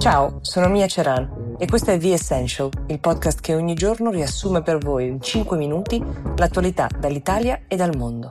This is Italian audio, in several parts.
Ciao, sono Mia Ceran e questo è The Essential, il podcast che ogni giorno riassume per voi in 5 minuti l'attualità dall'Italia e dal mondo.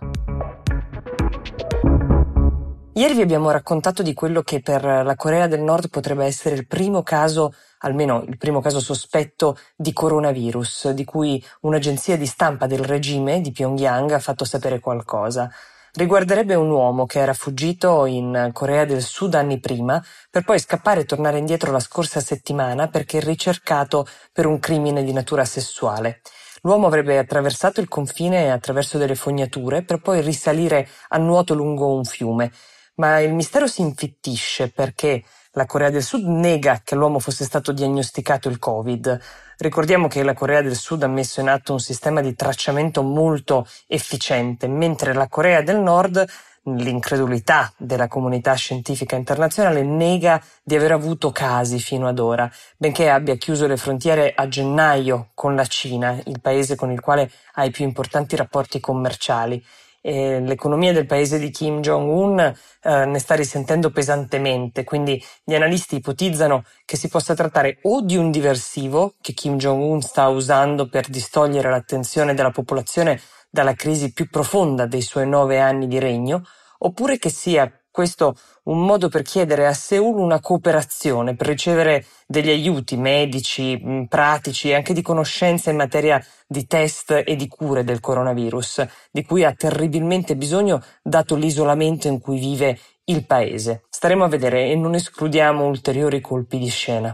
Ieri vi abbiamo raccontato di quello che per la Corea del Nord potrebbe essere il primo caso, almeno il primo caso sospetto di coronavirus, di cui un'agenzia di stampa del regime di Pyongyang ha fatto sapere qualcosa. Riguarderebbe un uomo che era fuggito in Corea del Sud anni prima per poi scappare e tornare indietro la scorsa settimana perché ricercato per un crimine di natura sessuale. L'uomo avrebbe attraversato il confine attraverso delle fognature per poi risalire a nuoto lungo un fiume. Ma il mistero si infittisce perché la Corea del Sud nega che l'uomo fosse stato diagnosticato il Covid. Ricordiamo che la Corea del Sud ha messo in atto un sistema di tracciamento molto efficiente, mentre la Corea del Nord l'incredulità della comunità scientifica internazionale nega di aver avuto casi fino ad ora, benché abbia chiuso le frontiere a gennaio con la Cina, il paese con il quale ha i più importanti rapporti commerciali eh, l'economia del paese di Kim Jong-un eh, ne sta risentendo pesantemente, quindi gli analisti ipotizzano che si possa trattare o di un diversivo che Kim Jong-un sta usando per distogliere l'attenzione della popolazione dalla crisi più profonda dei suoi nove anni di regno, oppure che sia questo un modo per chiedere a Seoul una cooperazione, per ricevere degli aiuti medici, pratici e anche di conoscenza in materia di test e di cure del coronavirus, di cui ha terribilmente bisogno dato l'isolamento in cui vive il paese. Staremo a vedere e non escludiamo ulteriori colpi di scena.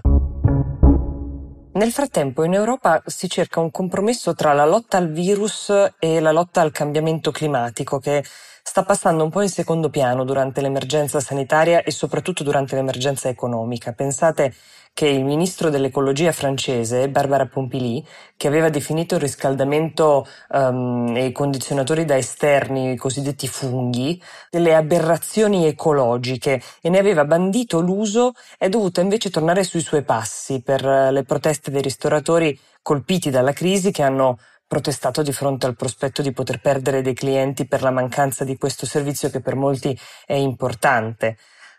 Nel frattempo in Europa si cerca un compromesso tra la lotta al virus e la lotta al cambiamento climatico che sta passando un po' in secondo piano durante l'emergenza sanitaria e soprattutto durante l'emergenza economica. Pensate che il ministro dell'ecologia francese, Barbara Pompili, che aveva definito il riscaldamento um, e i condizionatori da esterni, i cosiddetti funghi, delle aberrazioni ecologiche e ne aveva bandito l'uso, è dovuta invece tornare sui suoi passi per le proteste dei ristoratori colpiti dalla crisi che hanno protestato di fronte al prospetto di poter perdere dei clienti per la mancanza di questo servizio che per molti è importante.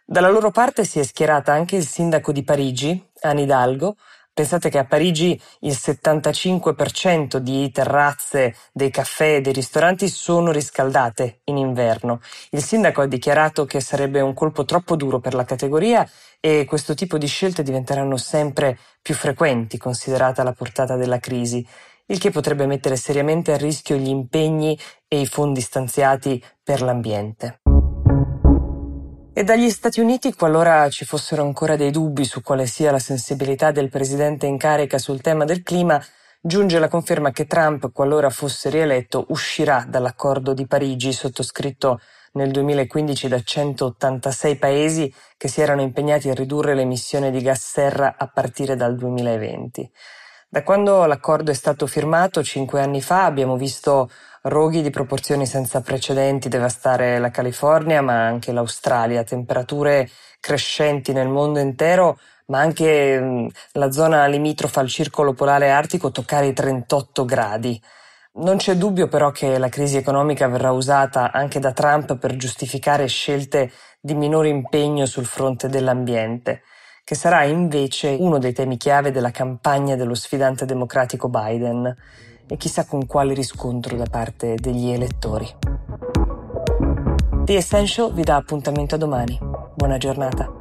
Dalla loro parte si è schierata anche il sindaco di Parigi, Anne Hidalgo. Pensate che a Parigi il 75% di terrazze dei caffè e dei ristoranti sono riscaldate in inverno. Il sindaco ha dichiarato che sarebbe un colpo troppo duro per la categoria e questo tipo di scelte diventeranno sempre più frequenti considerata la portata della crisi il che potrebbe mettere seriamente a rischio gli impegni e i fondi stanziati per l'ambiente. E dagli Stati Uniti, qualora ci fossero ancora dei dubbi su quale sia la sensibilità del presidente in carica sul tema del clima, giunge la conferma che Trump, qualora fosse rieletto, uscirà dall'accordo di Parigi sottoscritto nel 2015 da 186 paesi che si erano impegnati a ridurre le emissioni di gas serra a partire dal 2020. Da quando l'accordo è stato firmato cinque anni fa abbiamo visto roghi di proporzioni senza precedenti devastare la California ma anche l'Australia, temperature crescenti nel mondo intero ma anche la zona limitrofa al circolo polare artico toccare i 38 gradi. Non c'è dubbio però che la crisi economica verrà usata anche da Trump per giustificare scelte di minore impegno sul fronte dell'ambiente che sarà invece uno dei temi chiave della campagna dello sfidante democratico Biden e chissà con quale riscontro da parte degli elettori. The Essential vi dà appuntamento a domani. Buona giornata.